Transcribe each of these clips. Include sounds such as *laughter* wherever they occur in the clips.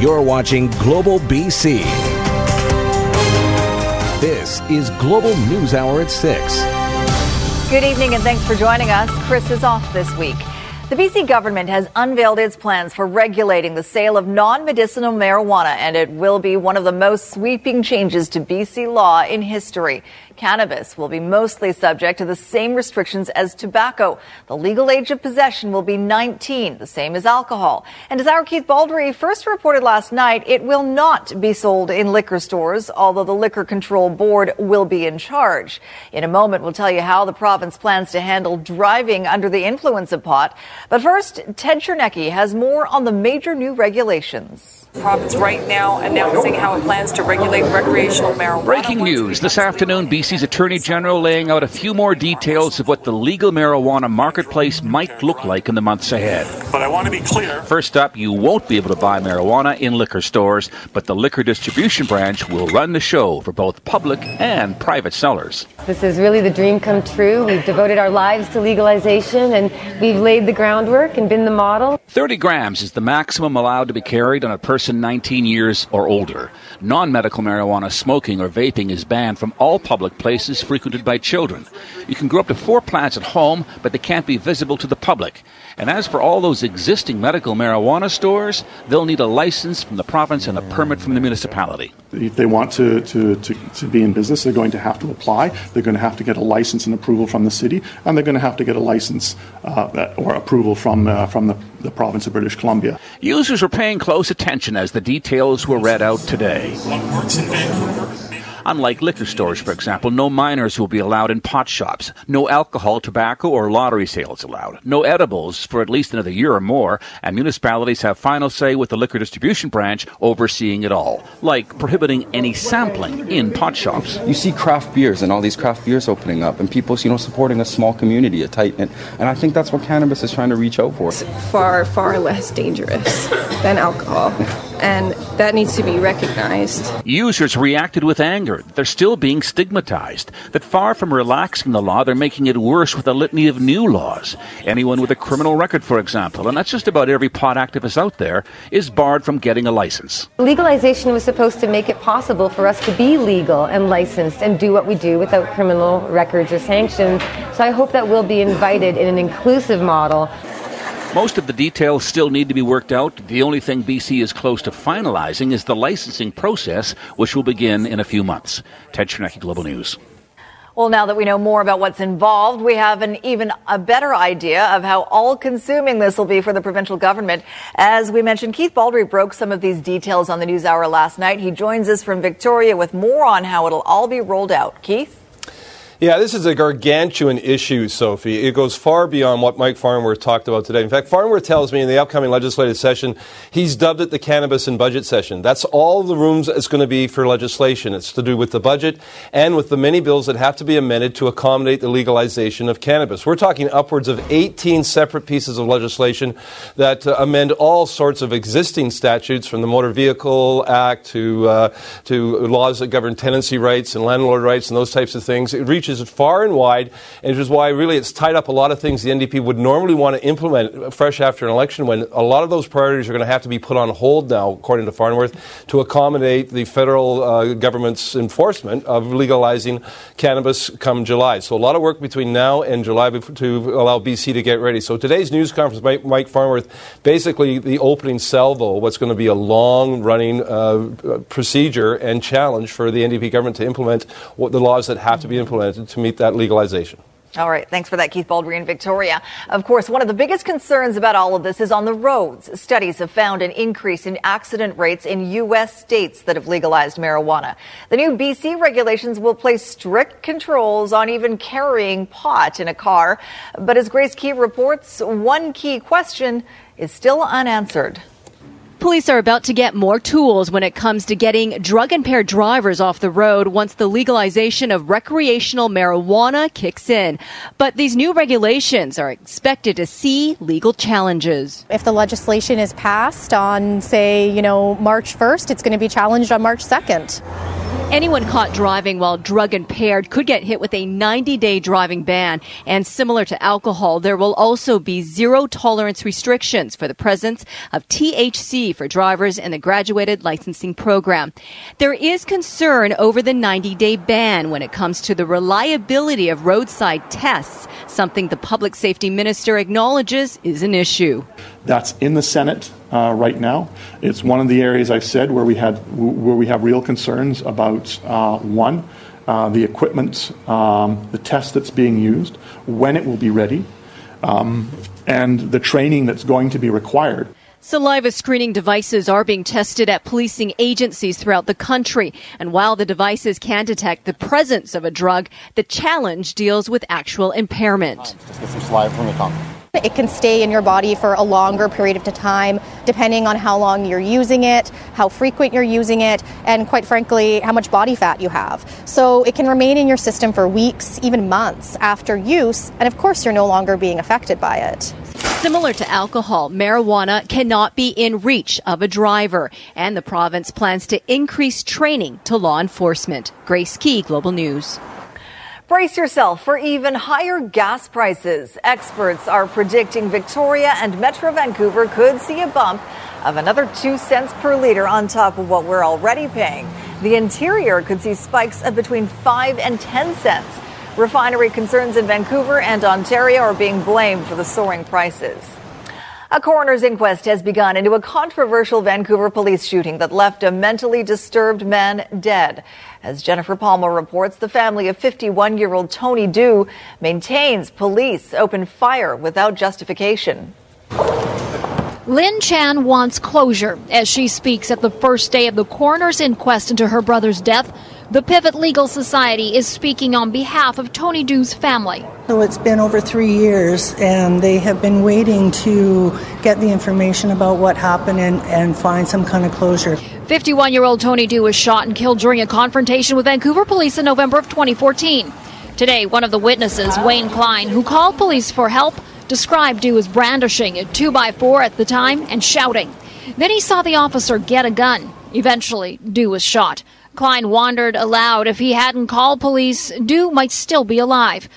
You're watching Global BC. This is Global News Hour at 6. Good evening and thanks for joining us. Chris is off this week. The BC government has unveiled its plans for regulating the sale of non medicinal marijuana, and it will be one of the most sweeping changes to BC law in history. Cannabis will be mostly subject to the same restrictions as tobacco. The legal age of possession will be 19, the same as alcohol. And as our Keith Baldry first reported last night, it will not be sold in liquor stores, although the Liquor Control Board will be in charge. In a moment, we'll tell you how the province plans to handle driving under the influence of pot. But first, Ted Chernecki has more on the major new regulations province right now announcing how it plans to regulate recreational marijuana. Breaking news this afternoon BC's Attorney General laying out a few more details of what the legal marijuana marketplace might look like in the months ahead. But I want to be clear. First up, you won't be able to buy marijuana in liquor stores, but the liquor distribution branch will run the show for both public and private sellers. This is really the dream come true. We've devoted our lives to legalization and we've laid the groundwork and been the model. 30 grams is the maximum allowed to be carried on a person person 19 years or older. Non medical marijuana smoking or vaping is banned from all public places frequented by children. You can grow up to four plants at home, but they can't be visible to the public. And as for all those existing medical marijuana stores, they'll need a license from the province and a permit from the municipality. If they want to, to, to, to, be in business, they're going to have to apply. They're going to have to get a license and approval from the city, and they're going to have to get a license uh, or approval from, uh, from the, the province of British Columbia. Users are paying close attention as the details were read out today. Unlike liquor stores, for example, no minors will be allowed in pot shops. No alcohol, tobacco, or lottery sales allowed. No edibles for at least another year or more. And municipalities have final say with the liquor distribution branch overseeing it all, like prohibiting any sampling in pot shops. You see craft beers and all these craft beers opening up, and people, you know, supporting a small community, a tight knit. And I think that's what cannabis is trying to reach out for. It's far, far less dangerous than alcohol. and that needs to be recognized. Users reacted with anger they're still being stigmatized. That far from relaxing the law, they're making it worse with a litany of new laws. Anyone with a criminal record, for example, and that's just about every pot activist out there, is barred from getting a license. Legalization was supposed to make it possible for us to be legal and licensed and do what we do without criminal records or sanctions. So I hope that we'll be invited in an inclusive model most of the details still need to be worked out. The only thing BC is close to finalizing is the licensing process, which will begin in a few months. Ted Chernecki, Global News. Well, now that we know more about what's involved, we have an even a better idea of how all consuming this will be for the provincial government. As we mentioned, Keith Baldry broke some of these details on the news hour last night. He joins us from Victoria with more on how it'll all be rolled out. Keith? Yeah, this is a gargantuan issue, Sophie. It goes far beyond what Mike Farnworth talked about today. In fact, Farnworth tells me in the upcoming legislative session, he's dubbed it the cannabis and budget session. That's all the rooms it's going to be for legislation. It's to do with the budget and with the many bills that have to be amended to accommodate the legalization of cannabis. We're talking upwards of 18 separate pieces of legislation that uh, amend all sorts of existing statutes from the Motor Vehicle Act to, uh, to laws that govern tenancy rights and landlord rights and those types of things. It reaches reaches far and wide, and which is why really it's tied up a lot of things the NDP would normally want to implement fresh after an election when a lot of those priorities are going to have to be put on hold now, according to Farnworth, to accommodate the federal uh, government's enforcement of legalizing cannabis come July. So a lot of work between now and July to allow BC to get ready. So today's news conference, Mike, Farnworth, basically the opening salvo, what's going to be a long running uh, procedure and challenge for the NDP government to implement what the laws that have to be implemented to meet that legalization. All right. Thanks for that, Keith Baldry Victoria. Of course, one of the biggest concerns about all of this is on the roads. Studies have found an increase in accident rates in U.S. states that have legalized marijuana. The new BC regulations will place strict controls on even carrying pot in a car. But as Grace Ke reports, one key question is still unanswered. Police are about to get more tools when it comes to getting drug impaired drivers off the road once the legalization of recreational marijuana kicks in. But these new regulations are expected to see legal challenges. If the legislation is passed on, say, you know, March 1st, it's going to be challenged on March 2nd. Anyone caught driving while drug impaired could get hit with a 90 day driving ban. And similar to alcohol, there will also be zero tolerance restrictions for the presence of THC for drivers in the graduated licensing program. There is concern over the 90 day ban when it comes to the reliability of roadside tests, something the public safety minister acknowledges is an issue. That's in the Senate uh, right now. It's one of the areas I said where we had where we have real concerns about uh, one, uh, the equipment, um, the test that's being used, when it will be ready, um, and the training that's going to be required. Saliva screening devices are being tested at policing agencies throughout the country. And while the devices can detect the presence of a drug, the challenge deals with actual impairment. Get some saliva from tongue. It can stay in your body for a longer period of time, depending on how long you're using it, how frequent you're using it, and quite frankly, how much body fat you have. So it can remain in your system for weeks, even months after use, and of course, you're no longer being affected by it. Similar to alcohol, marijuana cannot be in reach of a driver, and the province plans to increase training to law enforcement. Grace Ke, Global News. Brace yourself for even higher gas prices. Experts are predicting Victoria and Metro Vancouver could see a bump of another 2 cents per litre on top of what we're already paying. The interior could see spikes of between 5 and 10 cents. Refinery concerns in Vancouver and Ontario are being blamed for the soaring prices. A coroner's inquest has begun into a controversial Vancouver police shooting that left a mentally disturbed man dead. As Jennifer Palma reports, the family of 51 year old Tony Du maintains police opened fire without justification. Lynn Chan wants closure as she speaks at the first day of the coroner's inquest into her brother's death. The Pivot Legal Society is speaking on behalf of Tony Du's family. So it's been over three years, and they have been waiting to get the information about what happened and, and find some kind of closure. 51 year old Tony Du was shot and killed during a confrontation with Vancouver police in November of 2014. Today, one of the witnesses, Wayne Klein, who called police for help, described Du as brandishing a 2x4 at the time and shouting. Then he saw the officer get a gun. Eventually, Du was shot. Klein wondered aloud if he hadn't called police, Du might still be alive.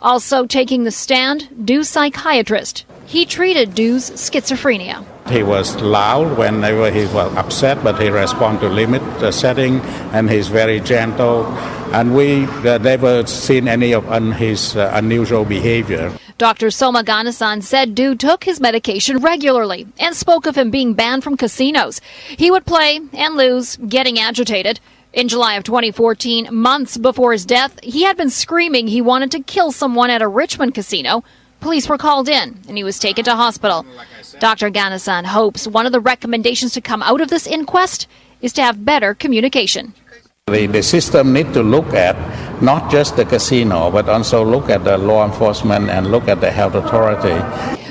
Also taking the stand, Du's psychiatrist. He treated Du's schizophrenia. He was loud whenever he was upset, but he responded to limit the setting, and he's very gentle. And we uh, never seen any of un- his uh, unusual behavior. Dr. Soma Ganesan said Du took his medication regularly and spoke of him being banned from casinos. He would play and lose, getting agitated. In July of 2014, months before his death, he had been screaming he wanted to kill someone at a Richmond casino. Police were called in and he was taken to hospital. Dr. Ganesan hopes one of the recommendations to come out of this inquest is to have better communication. The, the system need to look at not just the casino, but also look at the law enforcement and look at the health authority.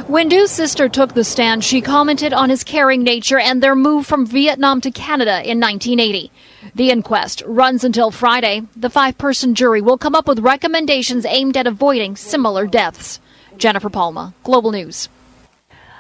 When Du's sister took the stand, she commented on his caring nature and their move from Vietnam to Canada in 1980. The inquest runs until Friday. The five person jury will come up with recommendations aimed at avoiding similar deaths. Jennifer Palma, Global News.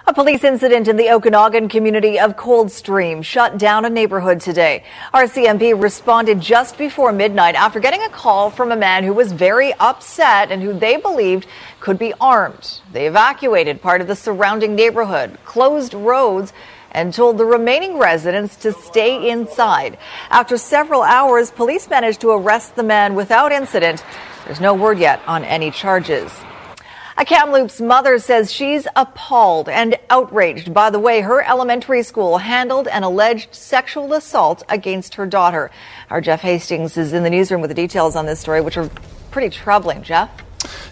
A police incident in the Okanagan community of Coldstream shut down a neighborhood today. RCMP responded just before midnight after getting a call from a man who was very upset and who they believed could be armed. They evacuated part of the surrounding neighborhood, closed roads, and told the remaining residents to stay inside. After several hours, police managed to arrest the man without incident. There's no word yet on any charges. A Kamloops mother says she's appalled and outraged by the way her elementary school handled an alleged sexual assault against her daughter. Our Jeff Hastings is in the newsroom with the details on this story, which are pretty troubling. Jeff?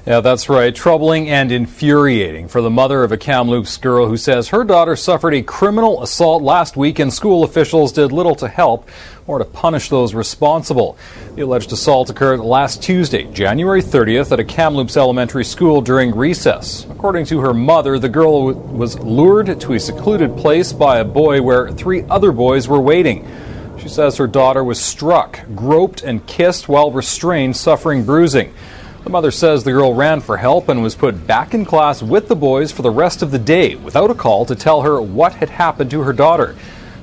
Yeah, that's right. Troubling and infuriating for the mother of a Kamloops girl who says her daughter suffered a criminal assault last week and school officials did little to help or to punish those responsible. The alleged assault occurred last Tuesday, January 30th, at a Kamloops elementary school during recess. According to her mother, the girl was lured to a secluded place by a boy where three other boys were waiting. She says her daughter was struck, groped, and kissed while restrained, suffering bruising. The mother says the girl ran for help and was put back in class with the boys for the rest of the day without a call to tell her what had happened to her daughter.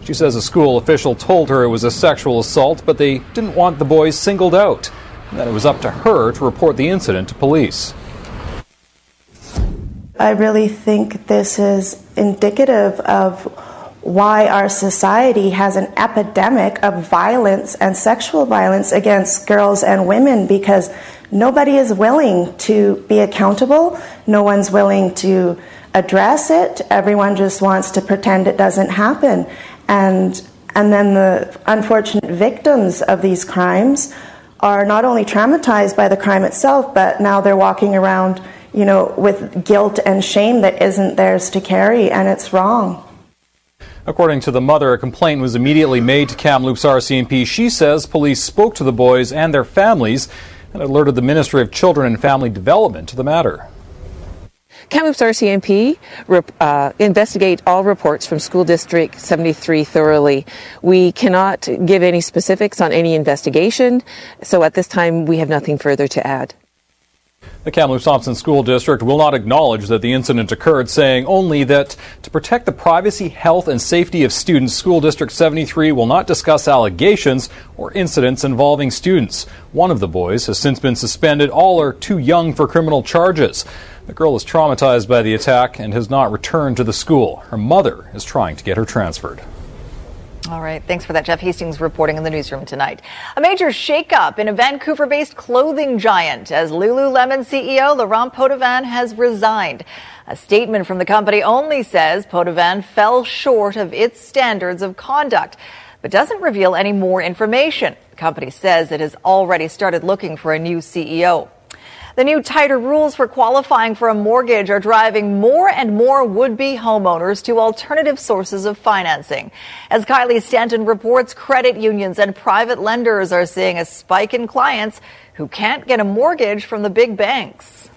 She says a school official told her it was a sexual assault, but they didn't want the boys singled out, and that it was up to her to report the incident to police. I really think this is indicative of why our society has an epidemic of violence and sexual violence against girls and women because nobody is willing to be accountable. No one's willing to address it. Everyone just wants to pretend it doesn't happen. And, and then the unfortunate victims of these crimes are not only traumatized by the crime itself, but now they're walking around, you know, with guilt and shame that isn't theirs to carry, and it's wrong. According to the mother, a complaint was immediately made to Kamloops RCMP. She says police spoke to the boys and their families and alerted the Ministry of Children and Family Development to the matter. Kamloops RCMP uh, investigate all reports from School District 73 thoroughly. We cannot give any specifics on any investigation, so at this time we have nothing further to add. The Kamloops Thompson School District will not acknowledge that the incident occurred, saying only that to protect the privacy, health, and safety of students, School District 73 will not discuss allegations or incidents involving students. One of the boys has since been suspended. All are too young for criminal charges. The girl is traumatized by the attack and has not returned to the school. Her mother is trying to get her transferred. All right. Thanks for that, Jeff Hastings reporting in the newsroom tonight. A major shakeup in a Vancouver based clothing giant as Lululemon CEO Laurent Potdevin has resigned. A statement from the company only says Potdevin fell short of its standards of conduct, but doesn't reveal any more information. The company says it has already started looking for a new CEO. The new tighter rules for qualifying for a mortgage are driving more and more would-be homeowners to alternative sources of financing. As Kylie Stanton reports, credit unions and private lenders are seeing a spike in clients who can't get a mortgage from the big banks.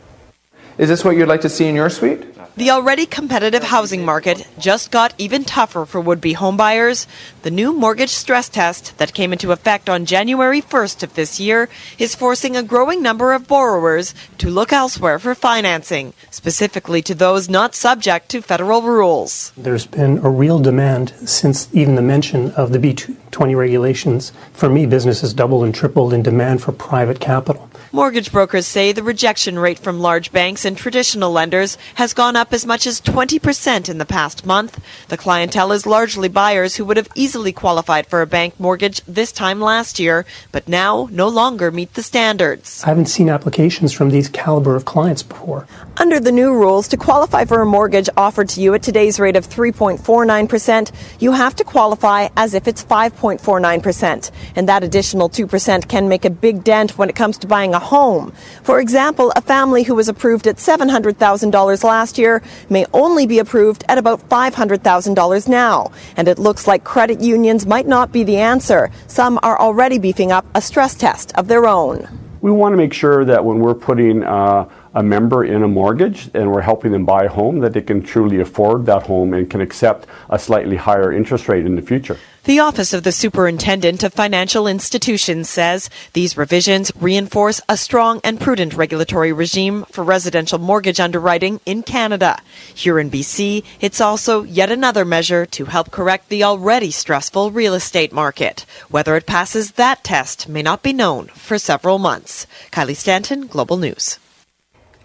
Is this what you'd like to see in your suite? The already competitive housing market just got even tougher for would be homebuyers. The new mortgage stress test that came into effect on January 1st of this year is forcing a growing number of borrowers to look elsewhere for financing, specifically to those not subject to federal rules. There's been a real demand since even the mention of the B20 regulations. For me, business has doubled and tripled in demand for private capital. Mortgage brokers say the rejection rate from large banks and traditional lenders has gone up as much as 20% in the past month. The clientele is largely buyers who would have easily qualified for a bank mortgage this time last year, but now no longer meet the standards. I haven't seen applications from these caliber of clients before. Under the new rules, to qualify for a mortgage offered to you at today's rate of 3.49%, you have to qualify as if it's 5.49%. And that additional 2% can make a big dent when it comes to buying a home. For example, a family who was approved at $700,000 last year may only be approved at about $500,000 now. And it looks like credit unions might not be the answer. Some are already beefing up a stress test of their own. We want to make sure that when we're putting uh, a member in a mortgage and we're helping them buy a home, that they can truly afford that home and can accept a slightly higher interest rate in the future. The Office of the Superintendent of Financial Institutions says these revisions reinforce a strong and prudent regulatory regime for residential mortgage underwriting in Canada. Here in BC, it's also yet another measure to help correct the already stressful real estate market. Whether it passes that test may not be known for several months. Kylie Stanton, Global News.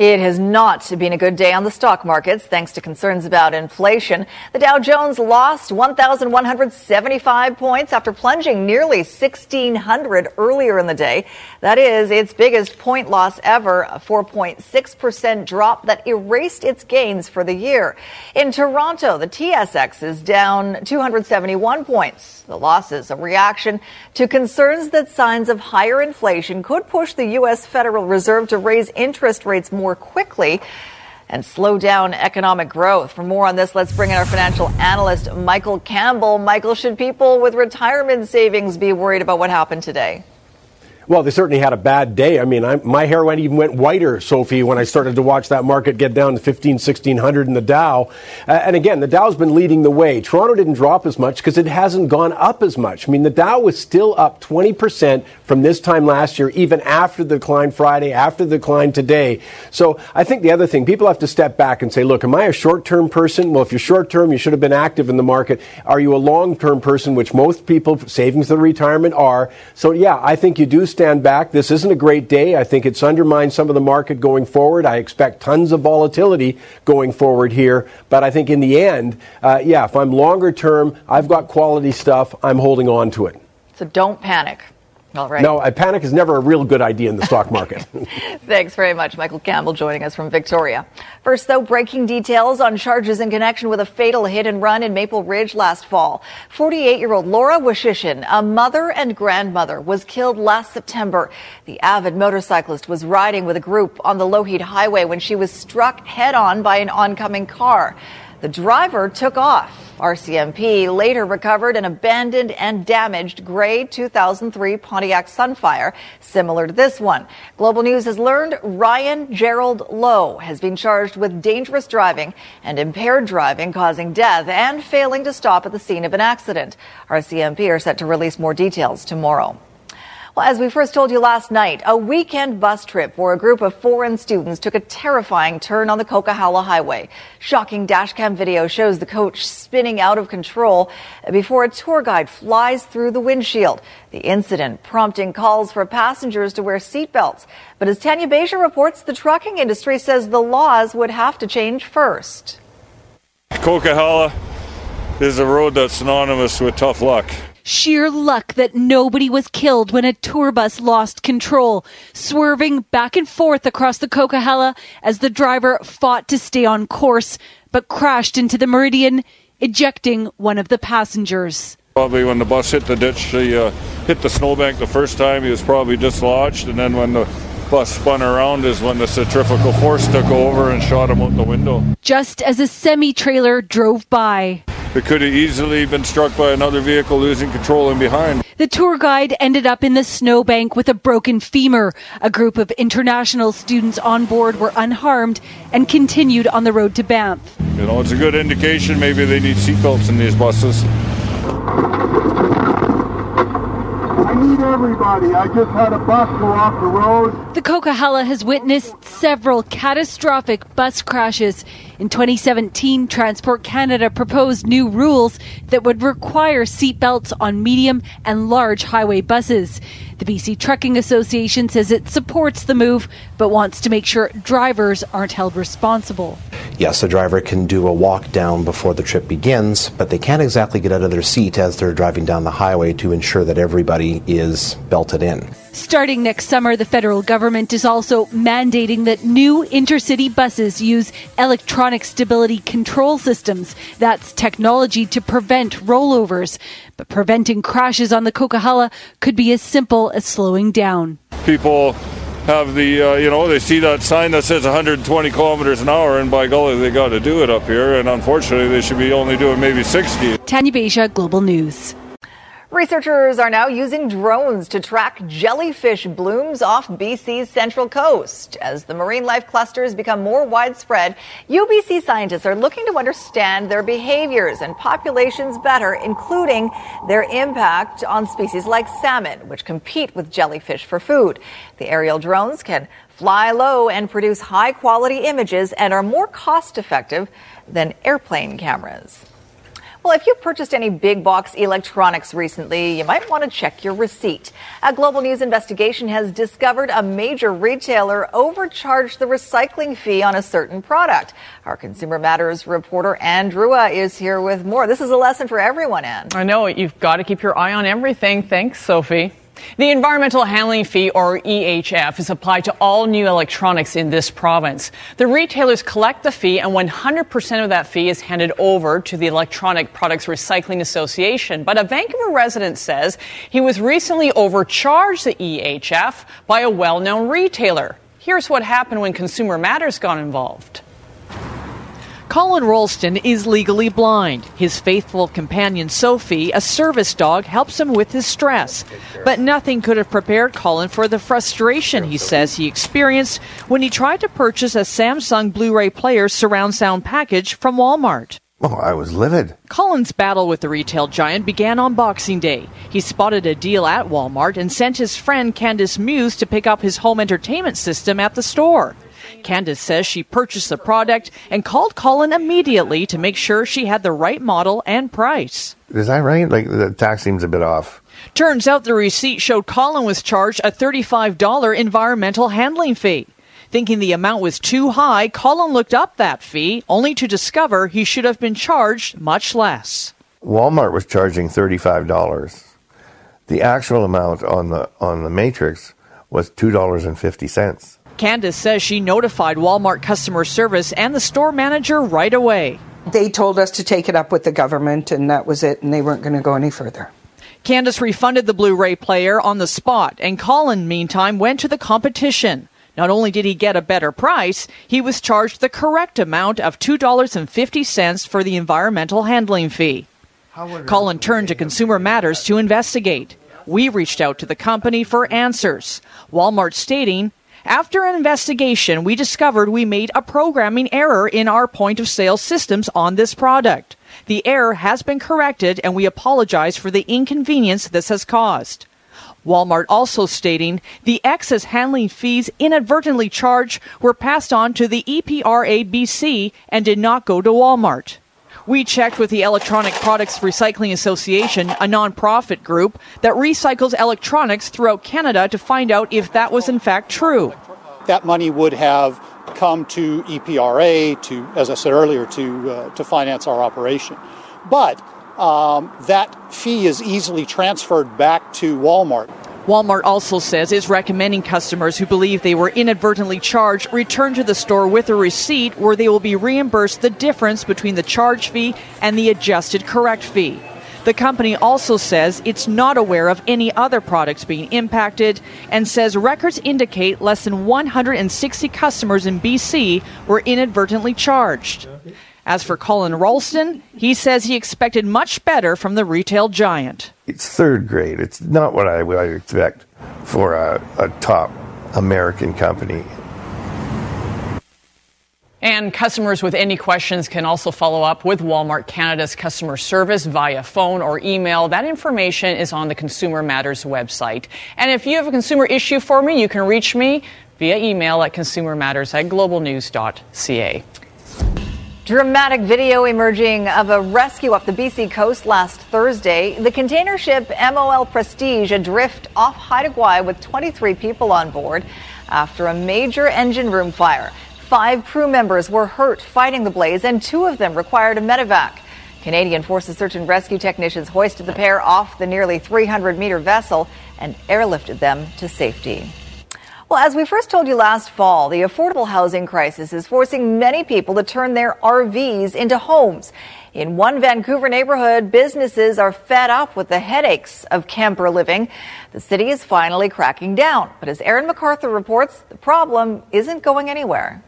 It has not been a good day on the stock markets thanks to concerns about inflation. The Dow Jones lost 1,175 points after plunging nearly 1,600 earlier in the day. That is its biggest point loss ever, a 4.6% drop that erased its gains for the year. In Toronto, the TSX is down 271 points. The loss is a reaction to concerns that signs of higher inflation could push the U.S. Federal Reserve to raise interest rates more more quickly and slow down economic growth. For more on this, let's bring in our financial analyst, Michael Campbell. Michael, should people with retirement savings be worried about what happened today? Well, they certainly had a bad day. I mean, I, my hair went even went whiter, Sophie, when I started to watch that market get down to 15, 1600 in the Dow. Uh, and again, the Dow's been leading the way. Toronto didn't drop as much because it hasn't gone up as much. I mean, the Dow was still up 20% from this time last year, even after the decline Friday, after the decline today. So I think the other thing, people have to step back and say, look, am I a short term person? Well, if you're short term, you should have been active in the market. Are you a long term person, which most people, savings for retirement, are? So yeah, I think you do stand back. This isn't a great day. I think it's undermined some of the market going forward. I expect tons of volatility going forward here. But I think in the end, uh, yeah, if I'm longer term, I've got quality stuff, I'm holding on to it. So don't panic. All right. No, a panic is never a real good idea in the stock *laughs* market. Thanks very much, Michael Campbell, joining us from Victoria. First, though, breaking details on charges in connection with a fatal hit and run in Maple Ridge last fall. 48 year old Laura Washishin, a mother and grandmother, was killed last September. The avid motorcyclist was riding with a group on the Lougheed Highway when she was struck head on by an oncoming car. The driver took off. RCMP later recovered an abandoned and damaged gray 2003 Pontiac Sunfire, similar to this one. Global News has learned Ryan Gerald Lowe has been charged with dangerous driving and impaired driving causing death and failing to stop at the scene of an accident. RCMP are set to release more details tomorrow. Well, as we first told you last night, a weekend bus trip for a group of foreign students took a terrifying turn on the Coquihalla Highway. Shocking dashcam video shows the coach spinning out of control before a tour guide flies through the windshield. The incident prompting calls for passengers to wear seatbelts. But as Tanya Beja reports, the trucking industry says the laws would have to change first. Coquihalla is a road that's synonymous with tough luck. Sheer luck that nobody was killed when a tour bus lost control, swerving back and forth across the Coquihalla as the driver fought to stay on course, but crashed into the Meridian, ejecting one of the passengers. Probably when the bus hit the ditch, he uh, hit the snowbank the first time, he was probably dislodged, and then when the bus spun around is when the centrifugal force took over and shot him out the window. Just as a semi trailer drove by. It could have easily been struck by another vehicle losing control in behind. The tour guide ended up in the snowbank with a broken femur. A group of international students on board were unharmed and continued on the road to Banff. You know, it's a good indication maybe they need seatbelts in these buses. I need everybody. I just had a bus go off the road. The Coquihalla has witnessed several catastrophic bus crashes. In 2017, Transport Canada proposed new rules that would require seatbelts on medium and large highway buses. The BC Trucking Association says it supports the move, but wants to make sure drivers aren't held responsible. Yes, the driver can do a walk down before the trip begins, but they can't exactly get out of their seat as they're driving down the highway to ensure that everybody is belted in. Starting next summer, the federal government is also mandating that new intercity buses use electronic stability control systems. That's technology to prevent rollovers. But preventing crashes on the Coquihalla could be as simple as slowing down. People have the, uh, you know, they see that sign that says 120 kilometers an hour, and by golly, they got to do it up here. And unfortunately, they should be only doing maybe 60. Tanya Beja, Global News. Researchers are now using drones to track jellyfish blooms off BC's central coast. As the marine life clusters become more widespread, UBC scientists are looking to understand their behaviors and populations better, including their impact on species like salmon, which compete with jellyfish for food. The aerial drones can fly low and produce high quality images and are more cost effective than airplane cameras. Well, if you purchased any big box electronics recently, you might want to check your receipt. A Global News investigation has discovered a major retailer overcharged the recycling fee on a certain product. Our Consumer Matters reporter Ann Drewa uh, is here with more. This is a lesson for everyone, Ann. I know. You've got to keep your eye on everything. Thanks, Sophie. The Environmental Handling Fee, or EHF, is applied to all new electronics in this province. The retailers collect the fee, and 100% of that fee is handed over to the Electronic Products Recycling Association. But a Vancouver resident says he was recently overcharged the EHF by a well known retailer. Here's what happened when Consumer Matters got involved. Colin Rolston is legally blind. His faithful companion Sophie, a service dog, helps him with his stress. But nothing could have prepared Colin for the frustration he says he experienced when he tried to purchase a Samsung Blu ray player surround sound package from Walmart. Oh, I was livid. Colin's battle with the retail giant began on Boxing Day. He spotted a deal at Walmart and sent his friend Candice Muse to pick up his home entertainment system at the store. Candace says she purchased the product and called Colin immediately to make sure she had the right model and price. Is that right? Like the tax seems a bit off. Turns out the receipt showed Colin was charged a $35 environmental handling fee. Thinking the amount was too high, Colin looked up that fee, only to discover he should have been charged much less. Walmart was charging $35. The actual amount on the on the matrix was $2.50. Candace says she notified Walmart customer service and the store manager right away. They told us to take it up with the government, and that was it, and they weren't going to go any further. Candace refunded the Blu ray player on the spot, and Colin, meantime, went to the competition. Not only did he get a better price, he was charged the correct amount of $2.50 for the environmental handling fee. Colin turned to Consumer Matters to investigate. We reached out to the company for answers. Walmart stating, after an investigation, we discovered we made a programming error in our point of sale systems on this product. The error has been corrected and we apologize for the inconvenience this has caused. Walmart also stating the excess handling fees inadvertently charged were passed on to the E EPRA BC and did not go to Walmart. We checked with the Electronic Products Recycling Association, a nonprofit group that recycles electronics throughout Canada, to find out if that was in fact true. That money would have come to EPRA to, as I said earlier, to uh, to finance our operation. But um, that fee is easily transferred back to Walmart. Walmart also says it's recommending customers who believe they were inadvertently charged return to the store with a receipt where they will be reimbursed the difference between the charge fee and the adjusted correct fee. The company also says it's not aware of any other products being impacted and says records indicate less than 160 customers in BC were inadvertently charged. As for Colin Ralston, he says he expected much better from the retail giant. It's third grade. It's not what I would expect for a, a top American company. And customers with any questions can also follow up with Walmart Canada's customer service via phone or email. That information is on the Consumer Matters website. And if you have a consumer issue for me, you can reach me via email at consumermatters at globalnews.ca. Dramatic video emerging of a rescue off the BC coast last Thursday. The container ship MOL Prestige adrift off Haida Gwaii with 23 people on board after a major engine room fire. Five crew members were hurt fighting the blaze, and two of them required a medevac. Canadian Forces search and rescue technicians hoisted the pair off the nearly 300 meter vessel and airlifted them to safety. Well, as we first told you last fall, the affordable housing crisis is forcing many people to turn their RVs into homes. In one Vancouver neighborhood, businesses are fed up with the headaches of camper living. The city is finally cracking down. But as Aaron McArthur reports, the problem isn't going anywhere.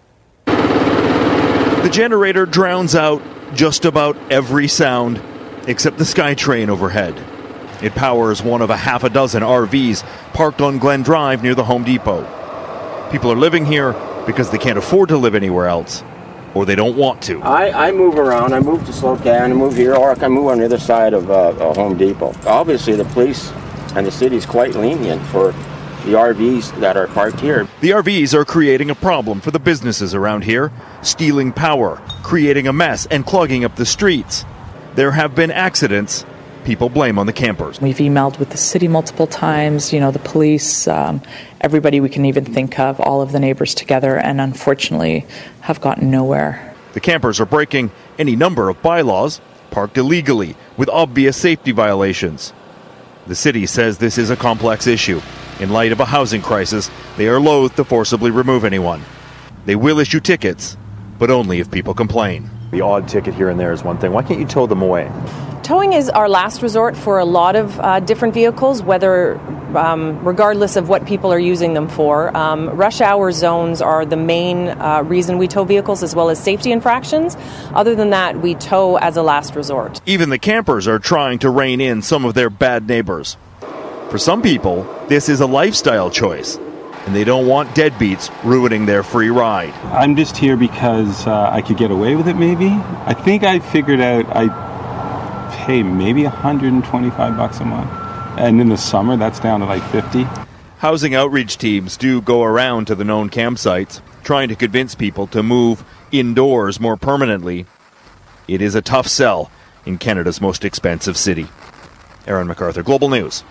The generator drowns out just about every sound except the SkyTrain overhead. It powers one of a half a dozen RVs parked on Glen Drive near the Home Depot. People are living here because they can't afford to live anywhere else, or they don't want to. I, I move around. I move to Slocan, I move here, or I can move on the other side of uh, uh, Home Depot. Obviously, the police and the city is quite lenient for the RVs that are parked here. The RVs are creating a problem for the businesses around here, stealing power, creating a mess, and clogging up the streets. There have been accidents. People blame on the campers. We've emailed with the city multiple times, you know, the police, um, everybody we can even think of, all of the neighbors together, and unfortunately have gotten nowhere. The campers are breaking any number of bylaws, parked illegally, with obvious safety violations. The city says this is a complex issue. In light of a housing crisis, they are loath to forcibly remove anyone. They will issue tickets, but only if people complain. The odd ticket here and there is one thing. Why can't you tow them away? Towing is our last resort for a lot of uh, different vehicles, whether um, regardless of what people are using them for. Um, rush hour zones are the main uh, reason we tow vehicles, as well as safety infractions. Other than that, we tow as a last resort. Even the campers are trying to rein in some of their bad neighbors. For some people, this is a lifestyle choice, and they don't want deadbeats ruining their free ride. I'm just here because uh, I could get away with it, maybe. I think I figured out I pay maybe 125 bucks a month. And in the summer, that's down to like 50. Housing outreach teams do go around to the known campsites, trying to convince people to move indoors more permanently. It is a tough sell in Canada's most expensive city. Aaron McArthur, Global News.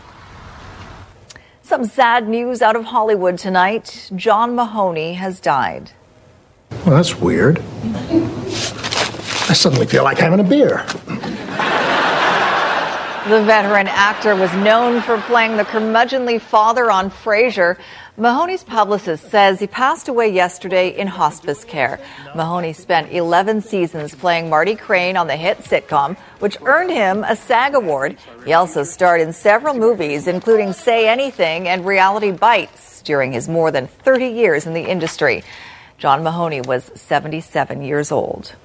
Some sad news out of Hollywood tonight. John Mahoney has died. Well, that's weird. I suddenly feel like having a beer. The veteran actor was known for playing the curmudgeonly father on Frasier. Mahoney's publicist says he passed away yesterday in hospice care. Mahoney spent 11 seasons playing Marty Crane on the hit sitcom, which earned him a SAG award. He also starred in several movies, including Say Anything and Reality Bites, during his more than 30 years in the industry. John Mahoney was 77 years old.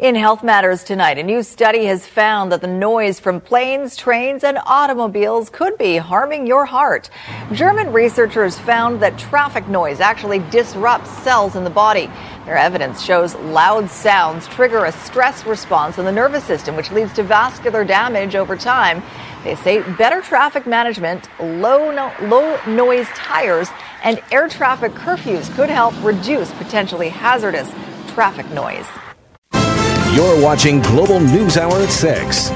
In Health Matters tonight, a new study has found that the noise from planes, trains, and automobiles could be harming your heart. German researchers found that traffic noise actually disrupts cells in the body. Their evidence shows loud sounds trigger a stress response in the nervous system, which leads to vascular damage over time. They say better traffic management, low, no, low noise tires, and air traffic curfews could help reduce potentially hazardous traffic noise. You're watching Global News Hour at 6.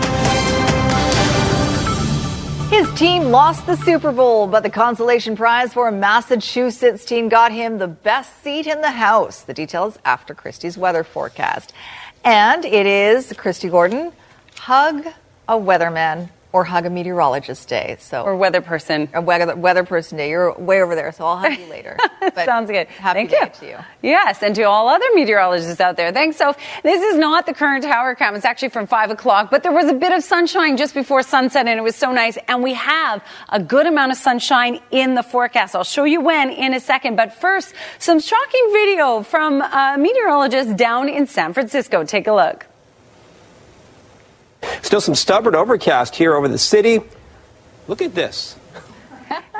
His team lost the Super Bowl, but the consolation prize for a Massachusetts team got him the best seat in the house. The details after Kristi's weather forecast. And it is Christy Gordon, hug a weatherman or hug a meteorologist day. So or weather person. A weather, weather person day. You're way over there, so I'll hug you later. But *laughs* Sounds good. Happy Thank you. to you. Yes, and to all other meteorologists out there. Thanks, Soph. This is not the current tower cam. It's actually from five o'clock, but there was a bit of sunshine just before sunset, and it was so nice. And we have a good amount of sunshine in the forecast. I'll show you when in a second. But first, some shocking video from a meteorologist down in San Francisco. Take a look. Still some stubborn overcast here over the city. Look at this.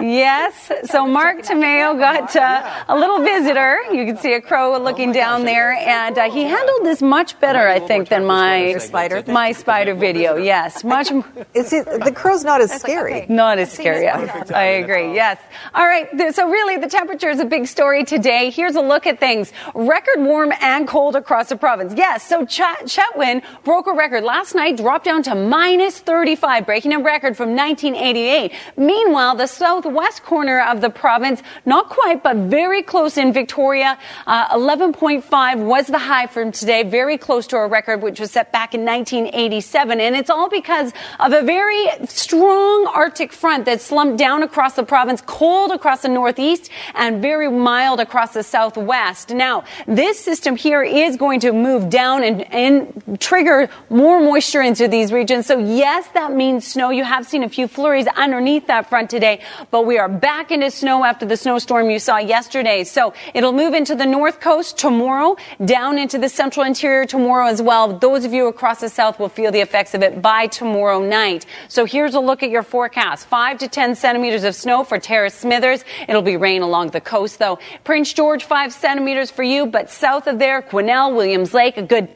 Yes. So Mark Tamayo got uh, a little visitor. You can see a crow looking down there, and uh, he handled this much better, I think, than my spider my spider video. Yes, much. *laughs* Is it, the crow's not as scary. Not as scary. I, I agree. Yes. All right. So really, the temperature is a big story today. Here's a look at things. Record warm and cold across the province. Yes. So Ch- Chetwynd broke a record last night, dropped down to minus 35, breaking a record from 1988. Meanwhile, the southwest corner of the province, not quite, but very close in Victoria, uh, 11.5 was the high from today, very close to a record which was set back in 1987. And it's all because of a very strong Arctic front that slumped down across the province, cold across the northeast, and very mild across the southwest. Now, this system here is going to move down and, and trigger more moisture into these regions. So yes, that means snow. You have seen a few flurries underneath that front today, but we are back into snow after the snowstorm you saw yesterday. So it'll move into the north coast tomorrow, down into the central interior tomorrow as well. Those of you across the south will feel the effects of it by tomorrow night. So here's a look at your forecast. Five to 10 centimeters of snow for Terrace Smithers. It'll be rain along the coast though. Prince George, five centimeters for you, but south of there, Quesnel, Williams Lake, a good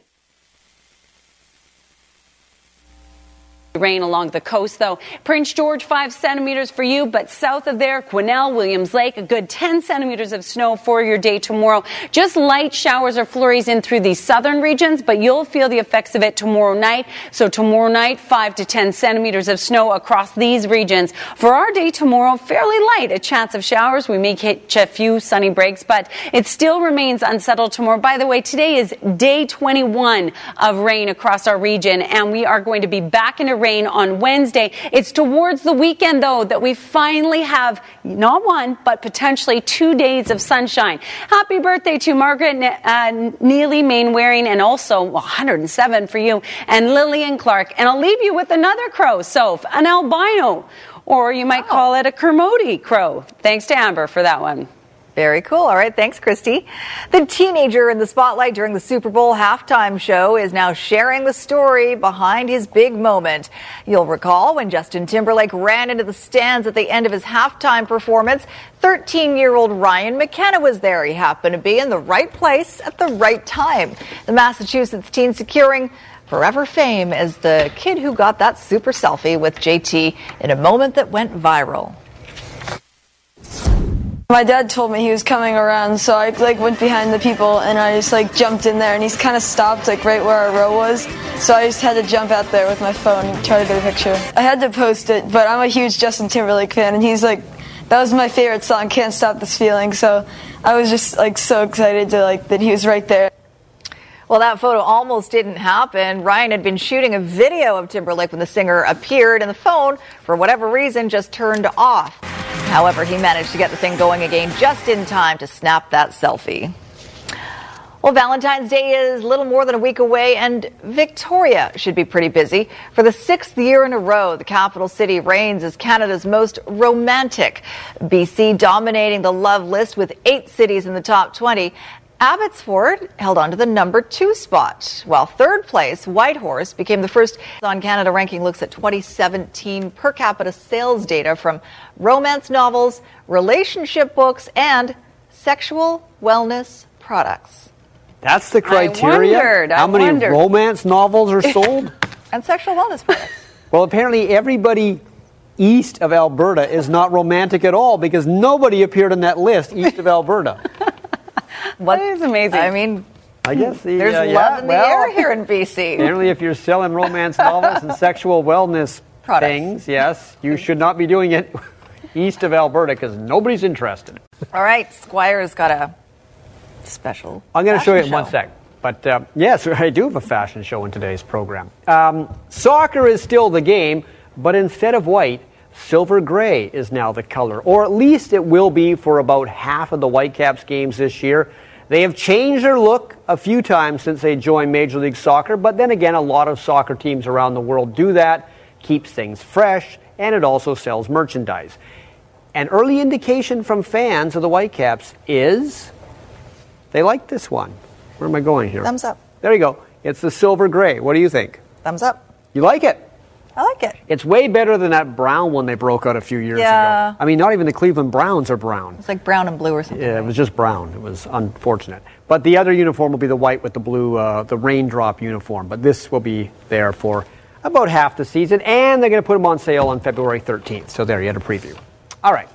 rain along the coast, though. Prince George, five centimeters for you, but south of there, Quesnel, Williams Lake, a good 10 centimeters of snow for your day tomorrow. Just light showers or flurries in through the southern regions, but you'll feel the effects of it tomorrow night. So tomorrow night, five to 10 centimeters of snow across these regions. For our day tomorrow, fairly light, a chance of showers. We may catch a few sunny breaks, but it still remains unsettled tomorrow. By the way, today is day 21 of rain across our region, and we are going to be back into rain on Wednesday. It's towards the weekend, though, that we finally have not one, but potentially two days of sunshine. Happy birthday to Margaret uh, Neely Mainwaring, and also 107 for you, and Lillian Clark. And I'll leave you with another crow, Soph, an albino. or you might call it a Kermode crow. Thanks to Amber for that one. Very cool. All right. Thanks, Kristi. The teenager in the spotlight during the Super Bowl halftime show is now sharing the story behind his big moment. You'll recall when Justin Timberlake ran into the stands at the end of his halftime performance, 13 year old Ryan McKenna was there. He happened to be in the right place at the right time. The Massachusetts teen securing forever fame as the kid who got that super selfie with JT in a moment that went viral. My dad told me he was coming around, so I like went behind the people and I just like jumped in there, and he's kind of stopped like right where our row was. So I just had to jump out there with my phone and try to get a picture. I had to post it, but I'm a huge Justin Timberlake fan, and he's like, that was my favorite song, "Can't Stop This Feeling." So I was just like so excited to like that he was right there. Well, that photo almost didn't happen. Ryan had been shooting a video of Timberlake when the singer appeared, and the phone, for whatever reason, just turned off. However, he managed to get the thing going again just in time to snap that selfie. Well, Valentine's Day is little more than a week away, and Victoria should be pretty busy. For the sixth year in a row, the capital city reigns as Canada's most romantic. BC dominating the love list with eight cities in the top 20. Abbotsford held on to the number two spot, while third place, Whitehorse, became the first on Canada ranking looks at 2017 per capita sales data from romance novels, relationship books, and sexual wellness products. That's the criteria. I wondered, I How many wondered. romance novels are sold? *laughs* And sexual wellness products. well, apparently everybody east of Alberta is not romantic at all because nobody appeared on that list east of Alberta. *laughs* What is amazing? I mean, I guess the, there's uh, love yeah, in the well, air here in BC. Apparently, *laughs* if you're selling romance novels and sexual wellness things, yes, you should not be doing it east of Alberta because nobody's interested. All right, Squire's got a special. I'm going to show you in one sec. But uh, yes, *laughs* I do have a fashion show in today's program. Um, soccer is still the game, but instead of white, silver gray is now the color, or at least it will be for about half of the Whitecaps games this year. They have changed their look a few times since they joined Major League Soccer, but then again, a lot of soccer teams around the world do that, keeps things fresh, and it also sells merchandise. An early indication from fans of the Whitecaps is they like this one. Where am I going here? Thumbs up. There you go. It's the silver gray. What do you think? Thumbs up. You like it? I like it. It's way better than that brown one they broke out a few years Yeah. ago. I mean, not even the Cleveland Browns are brown. It's like brown and blue or something. Yeah, it was just brown. It was unfortunate. But the other uniform will be the white with the blue, uh, the raindrop uniform. But this will be there for about half the season, and they're going to put them on sale on February 13th. So there, you had a preview. All right.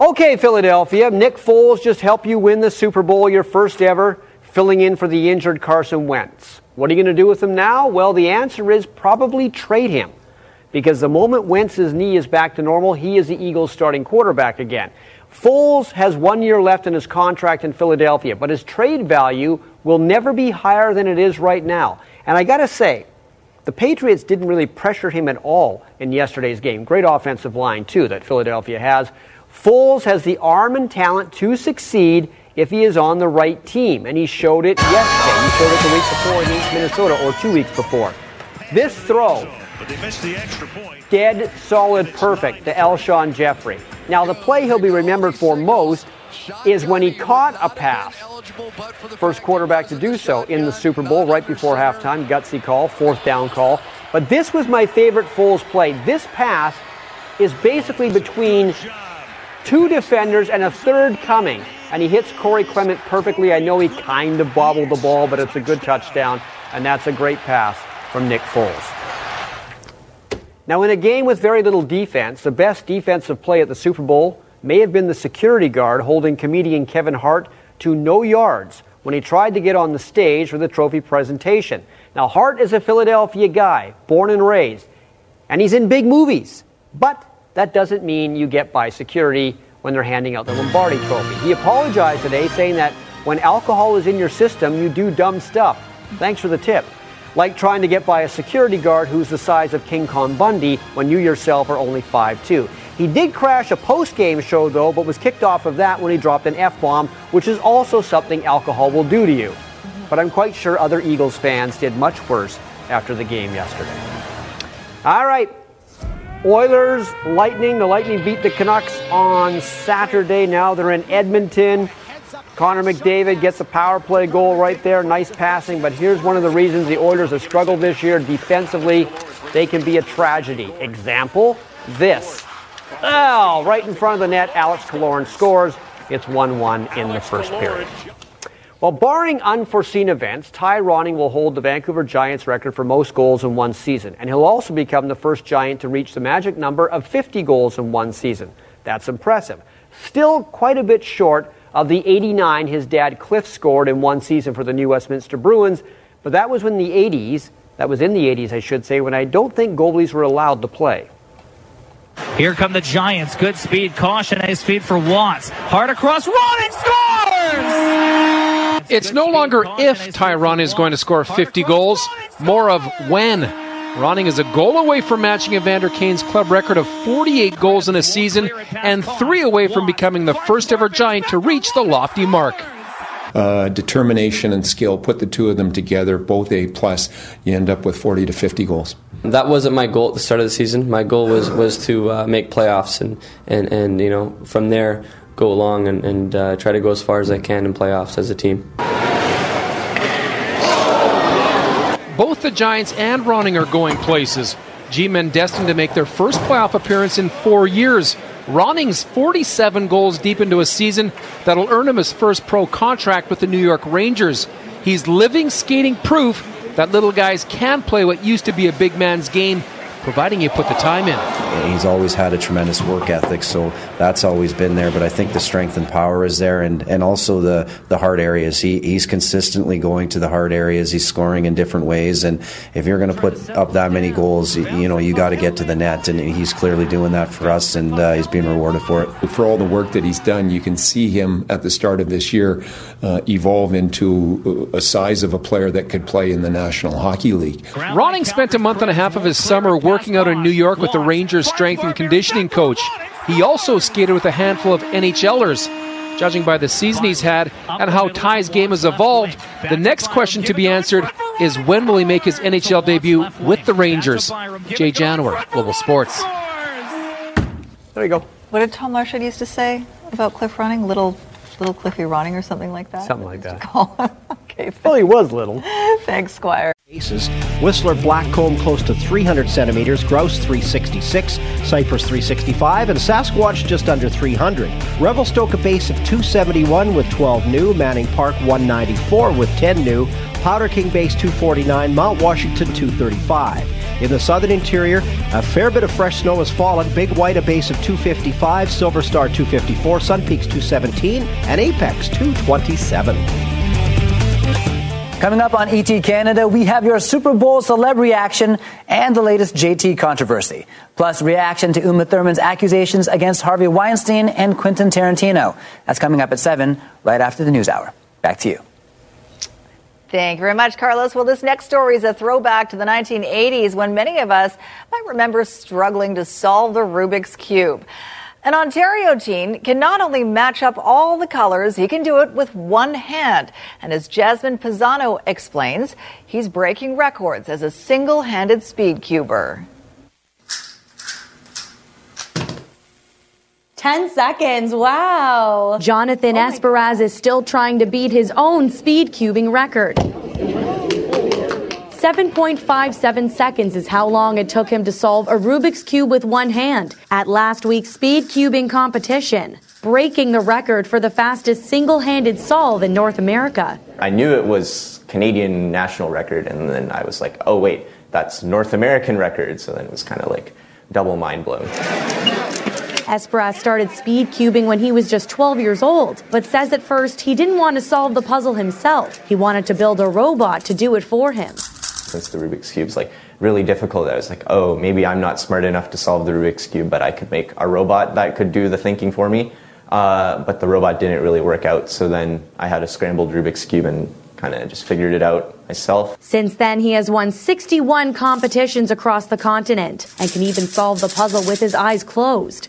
Okay, Philadelphia. Nick Foles just helped you win the Super Bowl, your first ever, filling in for the injured Carson Wentz. What are you going to do with him now? Well, the answer is probably trade him. Because the moment Wentz's knee is back to normal, he is the Eagles' starting quarterback again. Foles has one year left in his contract in Philadelphia, but his trade value will never be higher than it is right now. And I got to say, the Patriots didn't really pressure him at all in yesterday's game. Great offensive line, too, that Philadelphia has. Foles has the arm and talent to succeed if he is on the right team, and he showed it yesterday. He showed it the week before against Minnesota, or two weeks before. This throw, dead solid perfect to Alshon Jeffery. Now, the play he'll be remembered for most is when he caught a pass. First quarterback to do so in the Super Bowl right before halftime. Gutsy call, fourth down call. But this was my favorite Foles play. This pass is basically between two defenders and a third coming. And he hits Corey Clement perfectly. I know he kind of bobbled the ball, but it's a good touchdown. And that's a great pass from Nick Foles. Now, in a game with very little defense, the best defensive play at the Super Bowl may have been the security guard holding comedian Kevin Hart to no yards when he tried to get on the stage for the trophy presentation. Now, Hart is a Philadelphia guy, born and raised, and he's in big movies. But that doesn't mean you get by security when they're handing out the Lombardi trophy. He apologized today, saying that when alcohol is in your system, you do dumb stuff. Thanks for the tip. Like trying to get by a security guard who's the size of King Kong Bundy when you yourself are only 5'2. He did crash a post game show, though, but was kicked off of that when he dropped an F bomb, which is also something alcohol will do to you. But I'm quite sure other Eagles fans did much worse after the game yesterday. All right. Oilers, Lightning. The Lightning beat the Canucks on Saturday. Now they're in Edmonton. Connor McDavid gets a power play goal right there. Nice passing. But here's one of the reasons the Oilers have struggled this year defensively. They can be a tragedy. Example this. Oh, right in front of the net, Alex Killorn scores. It's 1 1 in the first period. Well, barring unforeseen events, Ty Ronning will hold the Vancouver Giants record for most goals in one season, and he'll also become the first Giant to reach the magic number of 50 goals in one season. That's impressive. Still quite a bit short of the 89 his dad Cliff scored in one season for the New Westminster Bruins, but that was when the 80s, that was in the 80s, I should say, when I don't think goalies were allowed to play. Here come the Giants. Good speed. Caution his feet for Watts. Hard across. Ronning scores! It's no longer if Tyron is going to score 50 goals, more of when. Ronning is a goal away from matching Evander Kane's club record of 48 goals in a season and three away from becoming the first ever Giant to reach the lofty mark. Uh, determination and skill, put the two of them together, both A plus, you end up with 40 to 50 goals. That wasn't my goal at the start of the season. My goal was was to uh, make playoffs and, and, and you know from there go along and, and uh, try to go as far as I can in playoffs as a team. Both the Giants and Ronning are going places. G-men destined to make their first playoff appearance in four years. Ronning's 47 goals deep into a season that'll earn him his first pro contract with the New York Rangers. He's living skating proof that little guys can play what used to be a big man's game providing you put the time in. He's always had a tremendous work ethic, so that's always been there. But I think the strength and power is there, and, and also the, the hard areas. He, he's consistently going to the hard areas. He's scoring in different ways, and if you're going to put up that many goals, you know you got to get to the net, and he's clearly doing that for us, and uh, he's being rewarded for it. For all the work that he's done, you can see him at the start of this year uh, evolve into a size of a player that could play in the National Hockey League. Ronning spent a month and a half of his summer working out in New York with the Rangers strength and conditioning coach. He also skated with a handful of NHLers. Judging by the season he's had and how Ty's game has evolved, the next question to be answered is when will he make his NHL debut with the Rangers? Jay Janower, Global Sports. There you go. What did Tom Marshall used to say about Cliff Ronning? Little, little Cliffy Ronning or something like that? Something like that. *laughs* okay. Well, he was little. *laughs* Thanks, Squire. Cases. Whistler Blackcomb close to 300 centimeters, Grouse 366, Cypress 365, and Sasquatch just under 300. Revelstoke a base of 271 with 12 new, Manning Park 194 with 10 new, Powder King base 249, Mount Washington 235. In the southern interior, a fair bit of fresh snow has fallen. Big White a base of 255, Silver Star 254, Sun Peaks 217, and Apex 227. Coming up on ET Canada, we have your Super Bowl celeb reaction and the latest JT controversy. Plus, reaction to Uma Thurman's accusations against Harvey Weinstein and Quentin Tarantino. That's coming up at 7, right after the news hour. Back to you. Thank you very much, Carlos. Well, this next story is a throwback to the 1980s when many of us might remember struggling to solve the Rubik's Cube. An Ontario teen can not only match up all the colors, he can do it with one hand. And as Jasmine Pazzano explains, he's breaking records as a single handed speed cuber. 10 seconds. Wow. Jonathan oh Esparaz is still trying to beat his own speed cubing record. 7.57 seconds is how long it took him to solve a Rubik's Cube with one hand at last week's speed cubing competition, breaking the record for the fastest single handed solve in North America. I knew it was Canadian national record, and then I was like, oh, wait, that's North American record. So then it was kind of like double mind blown. Esparaz started speed cubing when he was just 12 years old, but says at first he didn't want to solve the puzzle himself. He wanted to build a robot to do it for him. Since the Rubik's Cube's like really difficult, I was like, oh, maybe I'm not smart enough to solve the Rubik's Cube, but I could make a robot that could do the thinking for me. Uh, but the robot didn't really work out, so then I had a scrambled Rubik's Cube and kind of just figured it out myself. Since then, he has won 61 competitions across the continent and can even solve the puzzle with his eyes closed.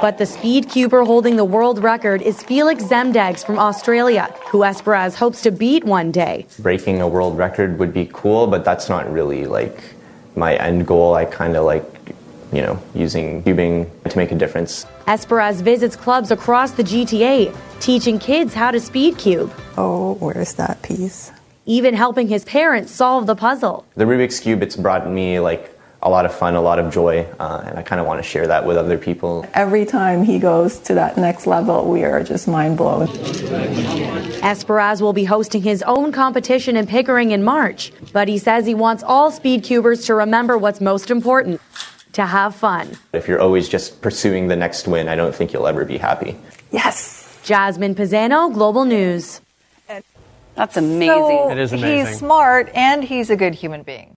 But the speed cuber holding the world record is Felix Zemdegs from Australia, who Esparaz hopes to beat one day. Breaking a world record would be cool, but that's not really like my end goal. I kind of like, you know, using cubing to make a difference. Esparaz visits clubs across the GTA, teaching kids how to speed cube, Oh, where's that piece? even helping his parents solve the puzzle. The Rubik's Cube, it's brought me like a lot of fun, a lot of joy, uh, and I kind of want to share that with other people. Every time he goes to that next level, we are just mind blown. Esparaz will be hosting his own competition in Pickering in March, but he says he wants all speed cubers to remember what's most important to have fun. If you're always just pursuing the next win, I don't think you'll ever be happy. Yes. Jasmine Pazzano, Global News. That's amazing. So It is He's smart and he's a good human being.